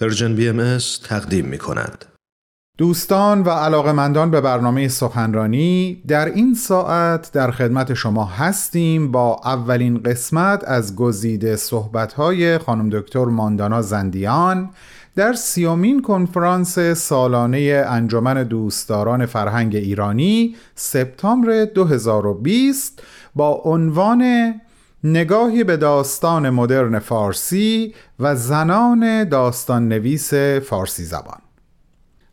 Persian BM تقدیم می کند. دوستان و علاقمندان به برنامه سخنرانی در این ساعت در خدمت شما هستیم با اولین قسمت از گزیده صحبت‌های خانم دکتر ماندانا زندیان در سی‌ومین کنفرانس سالانه انجمن دوستداران فرهنگ ایرانی سپتامبر 2020 با عنوان نگاهی به داستان مدرن فارسی و زنان داستان نویس فارسی زبان.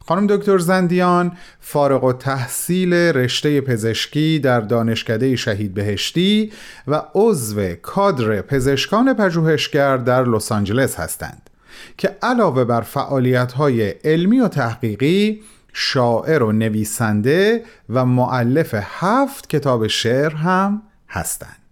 خانم دکتر زندیان فارغ و تحصیل رشته پزشکی در دانشکده شهید بهشتی و عضو کادر پزشکان پژوهشگر در لس آنجلس هستند که علاوه بر فعالیت‌های علمی و تحقیقی شاعر و نویسنده و معلف هفت کتاب شعر هم هستند.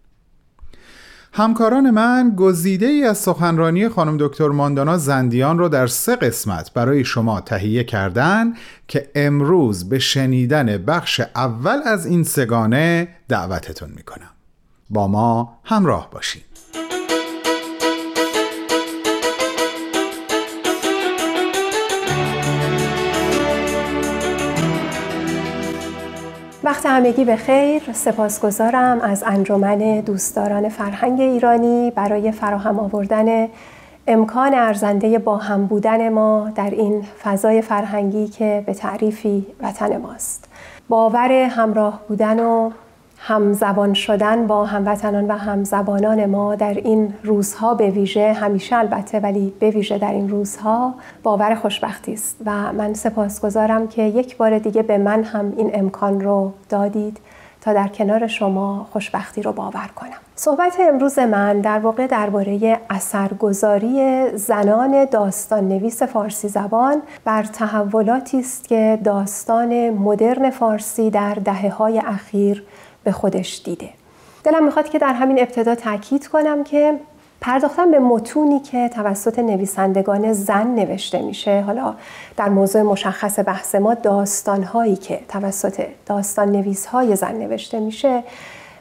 همکاران من گزیده ای از سخنرانی خانم دکتر ماندانا زندیان رو در سه قسمت برای شما تهیه کردن که امروز به شنیدن بخش اول از این سگانه دعوتتون می‌کنم. با ما همراه باشید همگی به خیر. سپاسگزارم از انجمن دوستداران فرهنگ ایرانی برای فراهم آوردن امکان ارزنده با هم بودن ما در این فضای فرهنگی که به تعریفی وطن ماست. باور همراه بودن و همزبان شدن با هموطنان و همزبانان ما در این روزها به ویژه همیشه البته ولی به ویژه در این روزها باور خوشبختی است. و من سپاسگزارم که یک بار دیگه به من هم این امکان رو دادید تا در کنار شما خوشبختی رو باور کنم. صحبت امروز من در واقع درباره اثرگذاری زنان داستان نویس فارسی زبان بر تحولاتی است که داستان مدرن فارسی در دهه های اخیر به خودش دیده. دلم می‌خواد که در همین ابتدا تاکید کنم که پرداختن به متونی که توسط نویسندگان زن نوشته میشه حالا در موضوع مشخص بحث ما داستانهایی که توسط داستان نویس های زن نوشته میشه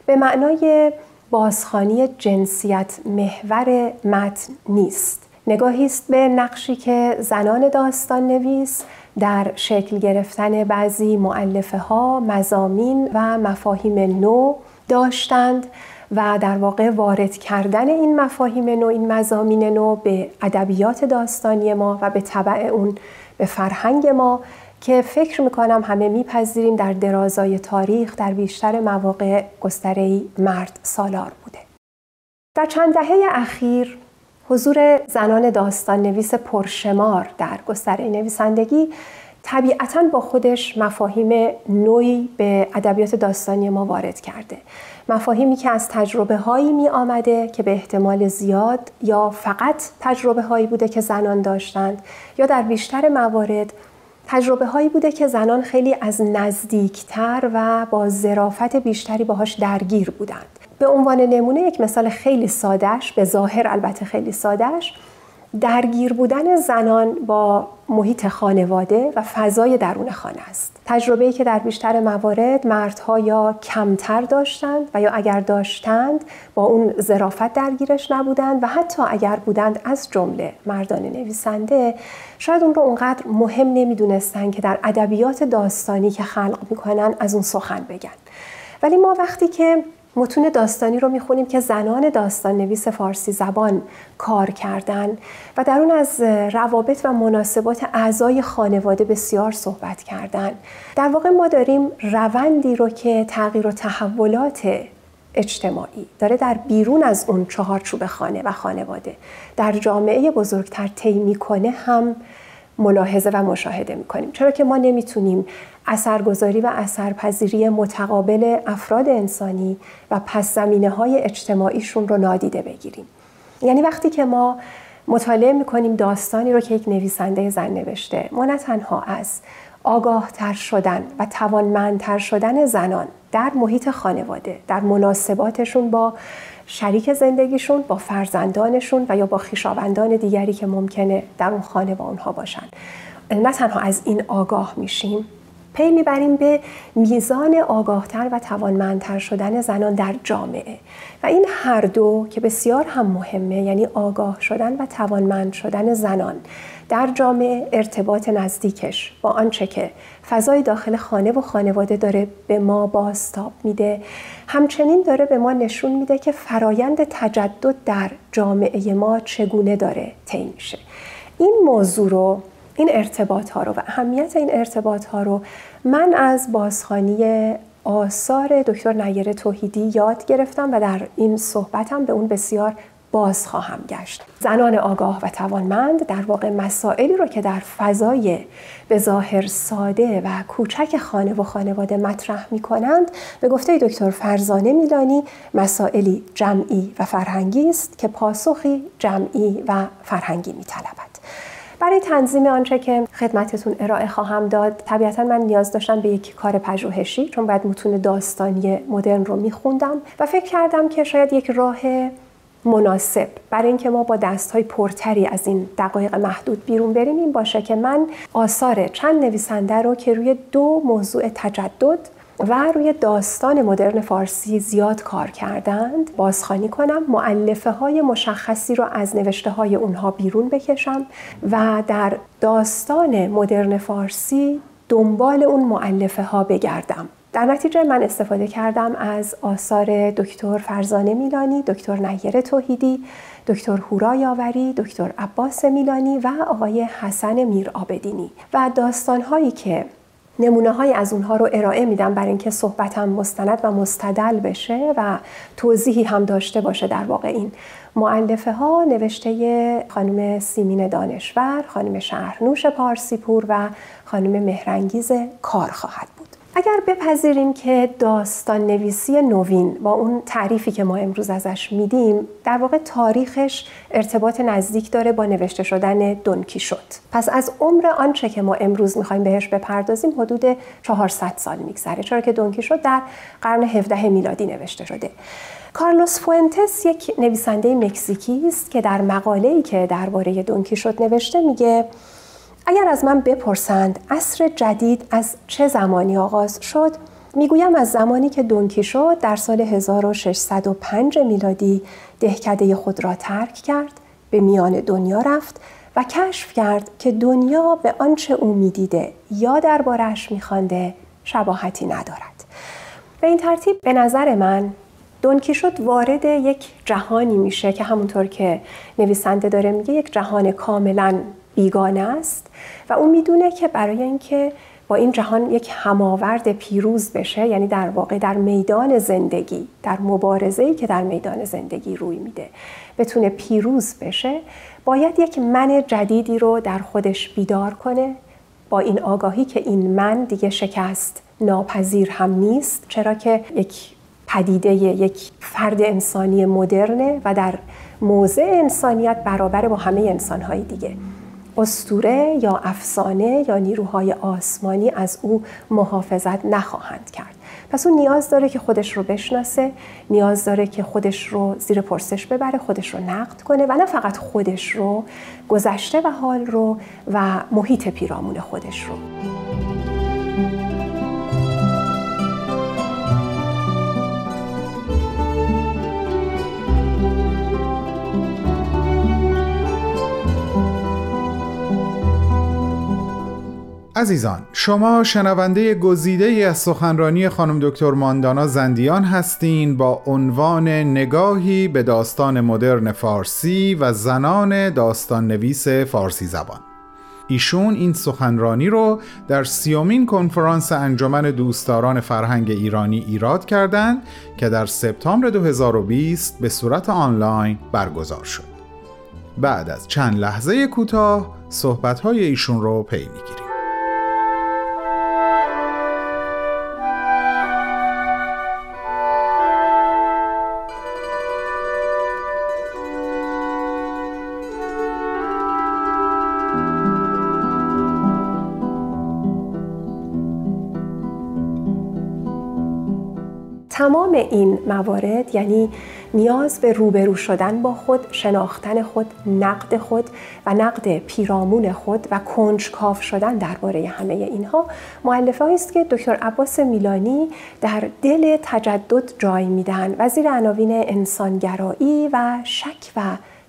به معنای بازخانی جنسیت محور متن نیست. نگاهی است به نقشی که زنان داستان نویس در شکل گرفتن بعضی معلفه ها، مزامین و مفاهیم نو داشتند و در واقع وارد کردن این مفاهیم نو این مزامین نو به ادبیات داستانی ما و به طبع اون به فرهنگ ما که فکر می‌کنم همه میپذیریم در درازای تاریخ در بیشتر مواقع گستره مرد سالار بوده. در چند دهه اخیر حضور زنان داستان نویس پرشمار در گستره نویسندگی طبیعتا با خودش مفاهیم نوعی به ادبیات داستانی ما وارد کرده. مفاهیمی که از تجربه هایی می آمده که به احتمال زیاد یا فقط تجربه هایی بوده که زنان داشتند یا در بیشتر موارد تجربه هایی بوده که زنان خیلی از نزدیکتر و با ظرافت بیشتری باهاش درگیر بودند. به عنوان نمونه یک مثال خیلی سادهش به ظاهر البته خیلی سادهش درگیر بودن زنان با محیط خانواده و فضای درون خانه است. تجربه‌ای که در بیشتر موارد مردها یا کمتر داشتند و یا اگر داشتند با اون ظرافت درگیرش نبودند و حتی اگر بودند از جمله مردان نویسنده شاید اون رو اونقدر مهم نمی‌دونستند که در ادبیات داستانی که خلق می‌کنن از اون سخن بگن. ولی ما وقتی که متون داستانی رو می‌خونیم که زنان داستان نویس فارسی زبان کار کردن و در اون از روابط و مناسبات اعضای خانواده بسیار صحبت کردن. در واقع ما داریم روندی رو که تغییر و تحولات اجتماعی داره در بیرون از اون چهارچوب خانه و خانواده در جامعه بزرگتر طی می‌کنه هم ملاحظه و مشاهده می‌کنیم. چرا که ما نمی‌تونیم اثرگذاری و اثرپذیری متقابل افراد انسانی و پس زمینه های اجتماعیشون رو نادیده بگیریم. یعنی وقتی که ما مطالعه می‌کنیم داستانی رو که یک نویسنده زن نوشته ما نه تنها از آگاه تر شدن و توانمندتر شدن زنان در محیط خانواده در مناسباتشون با شریک زندگیشون با فرزندانشون و یا با خویشاوندان دیگری که ممکنه در اون خانه با اونها باشن. نه تنها از این آگاه میشیم پی می‌بریم به میزان آگاهتر و توانمندتر شدن زنان در جامعه. و این هر دو که بسیار هم مهمه یعنی آگاه شدن و توانمند شدن زنان در جامعه ارتباط نزدیکش با آنچه که فضای داخل خانه و خانواده داره به ما باستاب میده. همچنین داره به ما نشون میده که فرایند تجدد در جامعه ما چگونه داره طی میشه. این موضوع رو این ارتباط ها رو و اهمیت این ارتباط ها رو من از بازخانی آثار دکتر نیر توحیدی یاد گرفتم و در این صحبتم به اون بسیار باز خواهم گشت زنان آگاه و توانمند در واقع مسائلی رو که در فضای به ظاهر ساده و کوچک خانه و خانواده مطرح می کنند به گفته دکتر فرزانه میلانی مسائلی جمعی و فرهنگی است که پاسخی جمعی و فرهنگی می طلبد. برای تنظیم آنچه که خدمتتون ارائه خواهم داد طبیعتا من نیاز داشتم به یک کار پژوهشی چون باید متون داستانی مدرن رو میخوندم و فکر کردم که شاید یک راه مناسب برای اینکه ما با های پرتری از این دقایق محدود بیرون بریم این باشه که من آثار چند نویسنده رو که روی دو موضوع تجدد و روی داستان مدرن فارسی زیاد کار کردند. بازخانی کنم معلفه های مشخصی رو از نوشته های اونها بیرون بکشم و در داستان مدرن فارسی دنبال اون معلفه ها بگردم. در نتیجه من استفاده کردم از آثار دکتر فرزانه میلانی، دکتر نیر توحیدی، دکتر هورا یاوری، دکتر عباس میلانی و آقای حسن میر آبدینی و داستانهایی که نمونه های از اونها رو ارائه میدم برای اینکه صحبتم مستند و مستدل بشه و توضیحی هم داشته باشه در واقع این معلفه ها نوشته خانم سیمین دانشور، خانم شهرنوش پارسیپور و خانم مهرنگیز کار خواهد. اگر بپذیریم که داستان نویسی نوین با اون تعریفی که ما امروز ازش میدیم در واقع تاریخش ارتباط نزدیک داره با نوشته شدن دونکی شد پس از عمر آنچه که ما امروز می‌خوایم بهش بپردازیم حدود 400 سال میگذره. چرا که دونکی شد در قرن 17 میلادی نوشته شده. کارلوس فوئنتس یک نویسنده مکزیکی است که در مقاله‌ای که درباره دونکی شد نوشته میگه اگر از من بپرسند عصر جدید از چه زمانی آغاز شد؟ می‌گویم از زمانی که دونکی شد در سال 1605 میلادی دهکده خود را ترک کرد به میان دنیا رفت و کشف کرد که دنیا به آنچه او می‌دیده یا دربارش میخوانده شباهتی ندارد. به این ترتیب به نظر من دونکی شد وارد یک جهانی میشه که همونطور که نویسنده داره میگه یک جهان کاملا بیگانه است و اون می‌دونه که برای اینکه با این جهان یک هماورد پیروز بشه یعنی در واقع در میدان زندگی در مبارزه‌ای که در میدان زندگی روی میده بتونه پیروز بشه باید یک من جدیدی رو در خودش بیدار کنه. با این آگاهی که این من دیگه شکست ناپذیر هم نیست چرا که یک پدیده یک فرد انسانی مدرنه و در موضع انسانیت برابر با همه انسانهای دیگه. استوره یا افسانه یا نیروهای آسمانی از او محافظت نخواهند کرد. پس اون نیاز داره که خودش رو بشناسه نیاز داره که خودش رو زیر پرسش ببره خودش رو نقد کنه و نه فقط خودش رو گذشته و حال رو و محیط پیرامون خودش رو. عزیزان شما شنونده گزیده ای از سخنرانی خانم دکتر ماندانا زندیان هستین با عنوان نگاهی به داستان مدرن فارسی و زنان داستان نویس فارسی زبان. ایشون این سخنرانی رو در سیومین کنفرانس انجمن دوستداران فرهنگ ایرانی ایراد کردند که در سپتامبر 2020 به صورت آنلاین برگزار شد. بعد از چند لحظه کوتاه صحبت‌های ایشون رو پی می‌گیریم. تمام این موارد یعنی نیاز به روبرو شدن با خود، شناختن خود، نقد خود و نقد پیرامون خود و کنجکاو شدن درباره همه اینها معلفه است که دکتر عباس میلانی در دل تجدد جای میدن و زیر عناوین انسانگرایی و شک و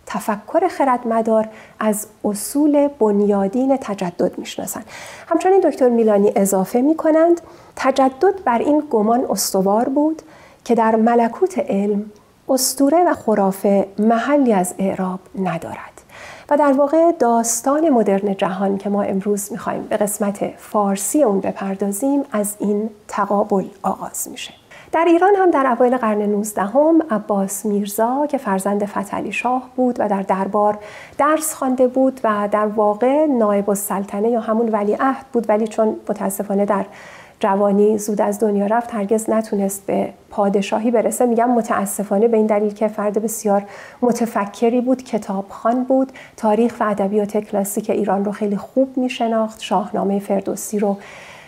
تفکر خردمدار از اصول بنیادین تجدد می‌شناسند. همچنین دکتر میلانی اضافه می کنند تجدد بر این گمان استوار بود که در ملکوت علم استوره و خرافه محلی از اعراب ندارد. و در واقع داستان مدرن جهان که ما امروز می‌خوایم به قسمت فارسی اون بپردازیم از این تقابل آغاز میشه. در ایران هم در اوایل قرن 19 هم عباس میرزا که فرزند فتلی شاه بود و در دربار درس خوانده بود و در واقع نایب السلطنه یا همون ولیعهد بود ولی چون متاسفانه در جوانی زود از دنیا رفت هرگز نتونست به پادشاهی برسه. میگم متاسفانه به این دلیل که فرد بسیار متفکری بود کتابخان بود تاریخ و ادبیات کلاسیک ایران رو خیلی خوب میشناخت. شاهنامه فردوسی رو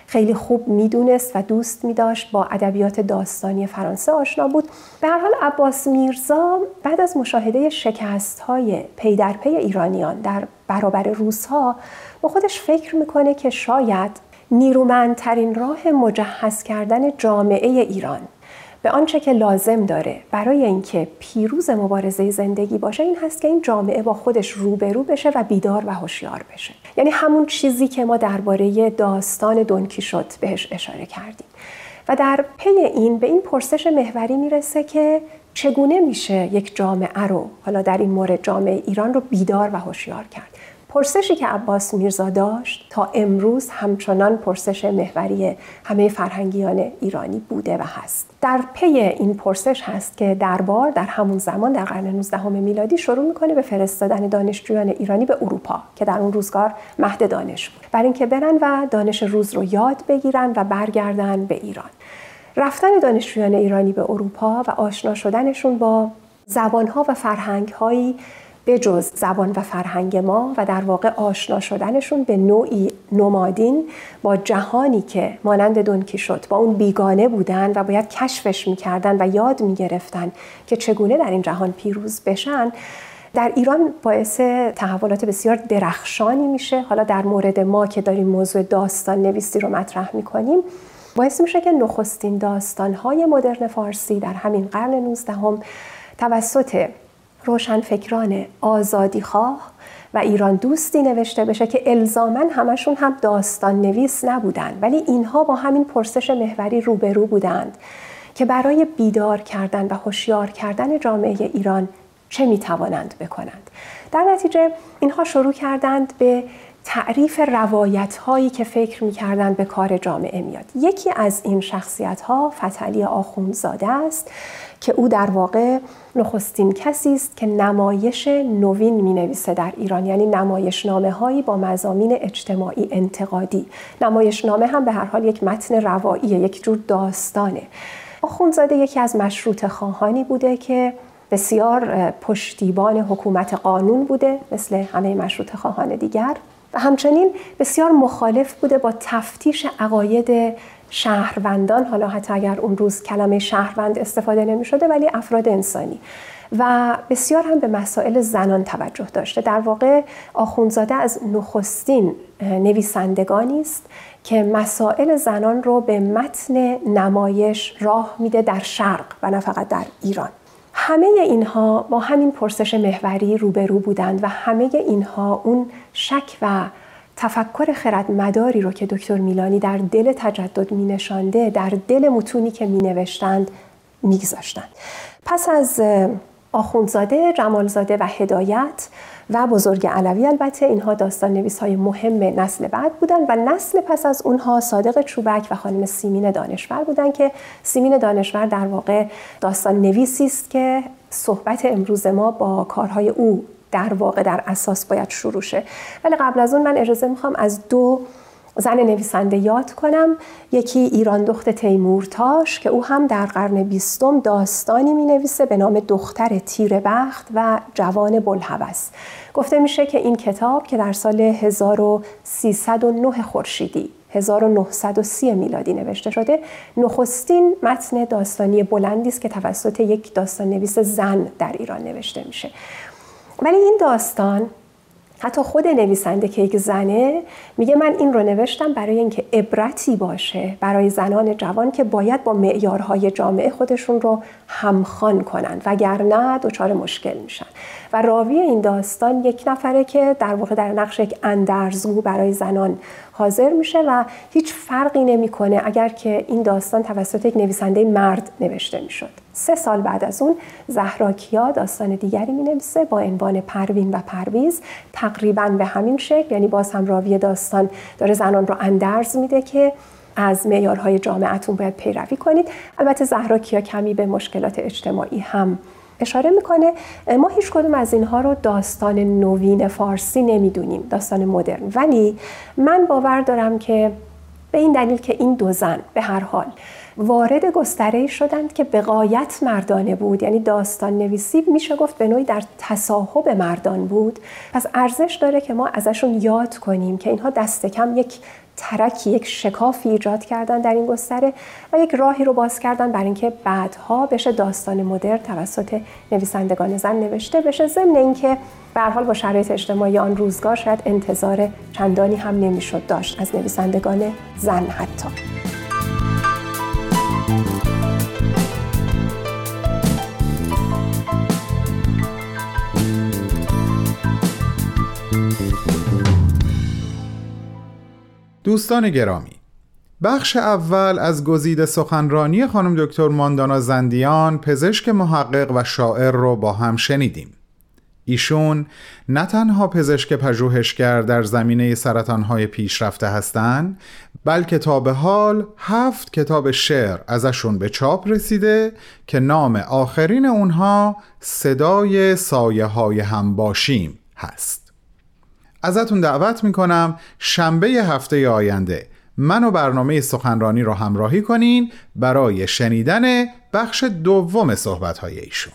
خیلی خوب می‌دونست و دوست میداشت با ادبیات داستانی فرانسه آشنا بود. به هر حال عباس میرزا بعد از مشاهده شکست های پی در پی ایرانیان در برابر روزها با خودش فکر می‌کنه که شاید نیرومندترین راه مجهز کردن جامعه ایران به آنچه که لازم داره. برای اینکه پیروز مبارزه زندگی باشه این هست که این جامعه با خودش روبرو بشه و بیدار و هوشیار بشه. یعنی همون چیزی که ما درباره داستان دونکی شد بهش اشاره کردیم. و در پی این به این پرسش محوری می‌رسه که چگونه میشه یک جامعه رو حالا در این مورد جامعه ایران رو بیدار و هوشیار کرد. پرسشی که عباس میرزا داشت تا امروز همچنان پرسش محوری همه فرهنگیان ایرانی بوده و هست. در پی این پرسش هست که دربار در همون زمان در قرن 19 میلادی شروع می‌کنه به فرستادن دانشجویان ایرانی به اروپا که در اون روزگار مهد دانش بود. برای اینکه برن و دانش روز رو یاد بگیرن و برگردن به ایران. رفتن دانشجویان ایرانی به اروپا و آشنا شدنشون با زبانها و فرهنگهایی به جز زبان و فرهنگ ما و در واقع آشنا شدنشون به نوعی نمادین با جهانی که مانند دونکی شد با اون بیگانه بودن و باید کشفش می‌کردن و یاد می‌گرفتن که چگونه در این جهان پیروز بشن. در ایران باعث تحولات بسیار درخشانی میشه. حالا در مورد ما که داریم موضوع داستان نویسی رو مطرح می‌کنیم باعث میشه که نخستین داستانهای مدرن فارسی در همین قرن 19 هم توسط روشنفکران آزادیخواه و ایران دوستی نوشته بشه که الزامن همشون هم داستان نویس نبودن. ولی اینها با همین پرسش محوری روبرو بودند که برای بیدار کردن و هوشیار کردن جامعه ایران چه می‌توانند بکنند. در نتیجه اینها شروع کردند به تعریف روایت هایی که فکر می‌کردند به کار جامعه میاد. یکی از این شخصیت ها فتلی آخوندزاده است که او در واقع نخستین کسی است که نمایش نوین می نویسه در ایران یعنی نمایش نامه هایی با مزامین اجتماعی انتقادی. نمایش نامه هم به هر حال یک متن رواییه یک جور داستانه. آخونزاده یکی از مشروط خواهانی بوده که بسیار پشتیبان حکومت قانون بوده مثل همه مشروط خواهان دیگر. و همچنین بسیار مخالف بوده با تفتیش عقاید شهروندان. حالا حتی اگر اون روز کلمه شهروند استفاده نمی شده ولی افراد انسانی. و بسیار هم به مسائل زنان توجه داشته. در واقع آخونزاده از نخستین نویسندگانی است که مسائل زنان رو به متن نمایش راه میده در شرق و نه فقط در ایران. همه اینها با همین پرسش محوری روبرو بودند و همه اینها اون شک و تفکر خردمداری رو که دکتر میلانی در دل تجدد می نشانده در دل متونی که می نوشتند می گذاشتند. پس از آخوندزاده، جمالزاده و هدایت و بزرگ علوی. البته اینها داستان نویس های مهم نسل بعد بودن و نسل پس از اونها صادق چوبک و خانم سیمین دانشور بودن که سیمین دانشور در واقع داستان نویسی است که صحبت امروز ما با کارهای او در واقع در اساس باید شروع شه. ولی قبل از اون من اجازه می‌خوام از دو زن نویسنده یاد کنم. یکی ایران دخت تیمورتاش که او هم در قرن بیستم داستانی می نویسه به نام دختر تیر بخت و جوان بلحوث گفته میشه که این کتاب که در سال 1309 خورشیدی 1930 میلادی نوشته شده نخستین متن داستانی بلندی است که توسط یک داستان نویس زن در ایران نوشته میشه. ولی این داستان حتی خود نویسنده که یک زنه میگه من این رو نوشتم برای اینکه عبرتی باشه برای زنان جوان که باید با معیارهای جامعه خودشون رو همخوان کنند وگرنه دچار مشکل میشن. و راوی این داستان یک نفره که در واقع در نقش یک اندرزگو برای زنان حاضر میشه و هیچ فرقی نمی‌کنه اگر که این داستان توسط یک نویسنده مرد نوشته می‌شد. سه سال بعد از اون زهراکیا داستان دیگری می نویسه با عنوان پروین و پرویز تقریبا به همین شکل یعنی باز هم راوی داستان داره زنان رو اندرز میده که از معیارهای جامعتون باید پیروی کنید. البته زهراکیا کمی به مشکلات اجتماعی هم اشاره می‌کنه ما هیچ کدوم از اینها رو داستان نوین فارسی نمی‌دونیم داستان مدرن. ولی من باور دارم که به این دلیل که این دو زن به هر حال وارد گستره شدند که به قایت مردانه بود یعنی داستان نویسی میشه گفت به نوعی در تصاحب مردان بود. پس ارزش داره که ما ازشون یاد کنیم که اینها دست کم یک ترکی یک شکافی ایجاد کردن در این گستره و یک راهی رو باز کردن برای اینکه بعدها بشه داستان مدرن توسط نویسندگان زن نوشته بشه. ضمن اینکه به حال با شرایط اجتماعی آن روزگار شاید انتظار چندانی هم نمی‌شد داشت از نویسندگان زن حتی. دوستان گرامی بخش اول از گزیده سخنرانی خانم دکتر ماندانا زندیان پزشک محقق و شاعر رو با هم شنیدیم. ایشون نه تنها پزشک پژوهشگر در زمینه سرطانهای پیشرفته هستند بلکه تا به حال هفت کتاب شعر ازشون به چاپ رسیده که نام آخرین اونها صدای سایه های هم باشیم هست. ازتون دعوت می‌کنم شنبه هفته آینده من و برنامه سخنرانی را همراهی کنین برای شنیدن بخش دوم صحبت ایشون.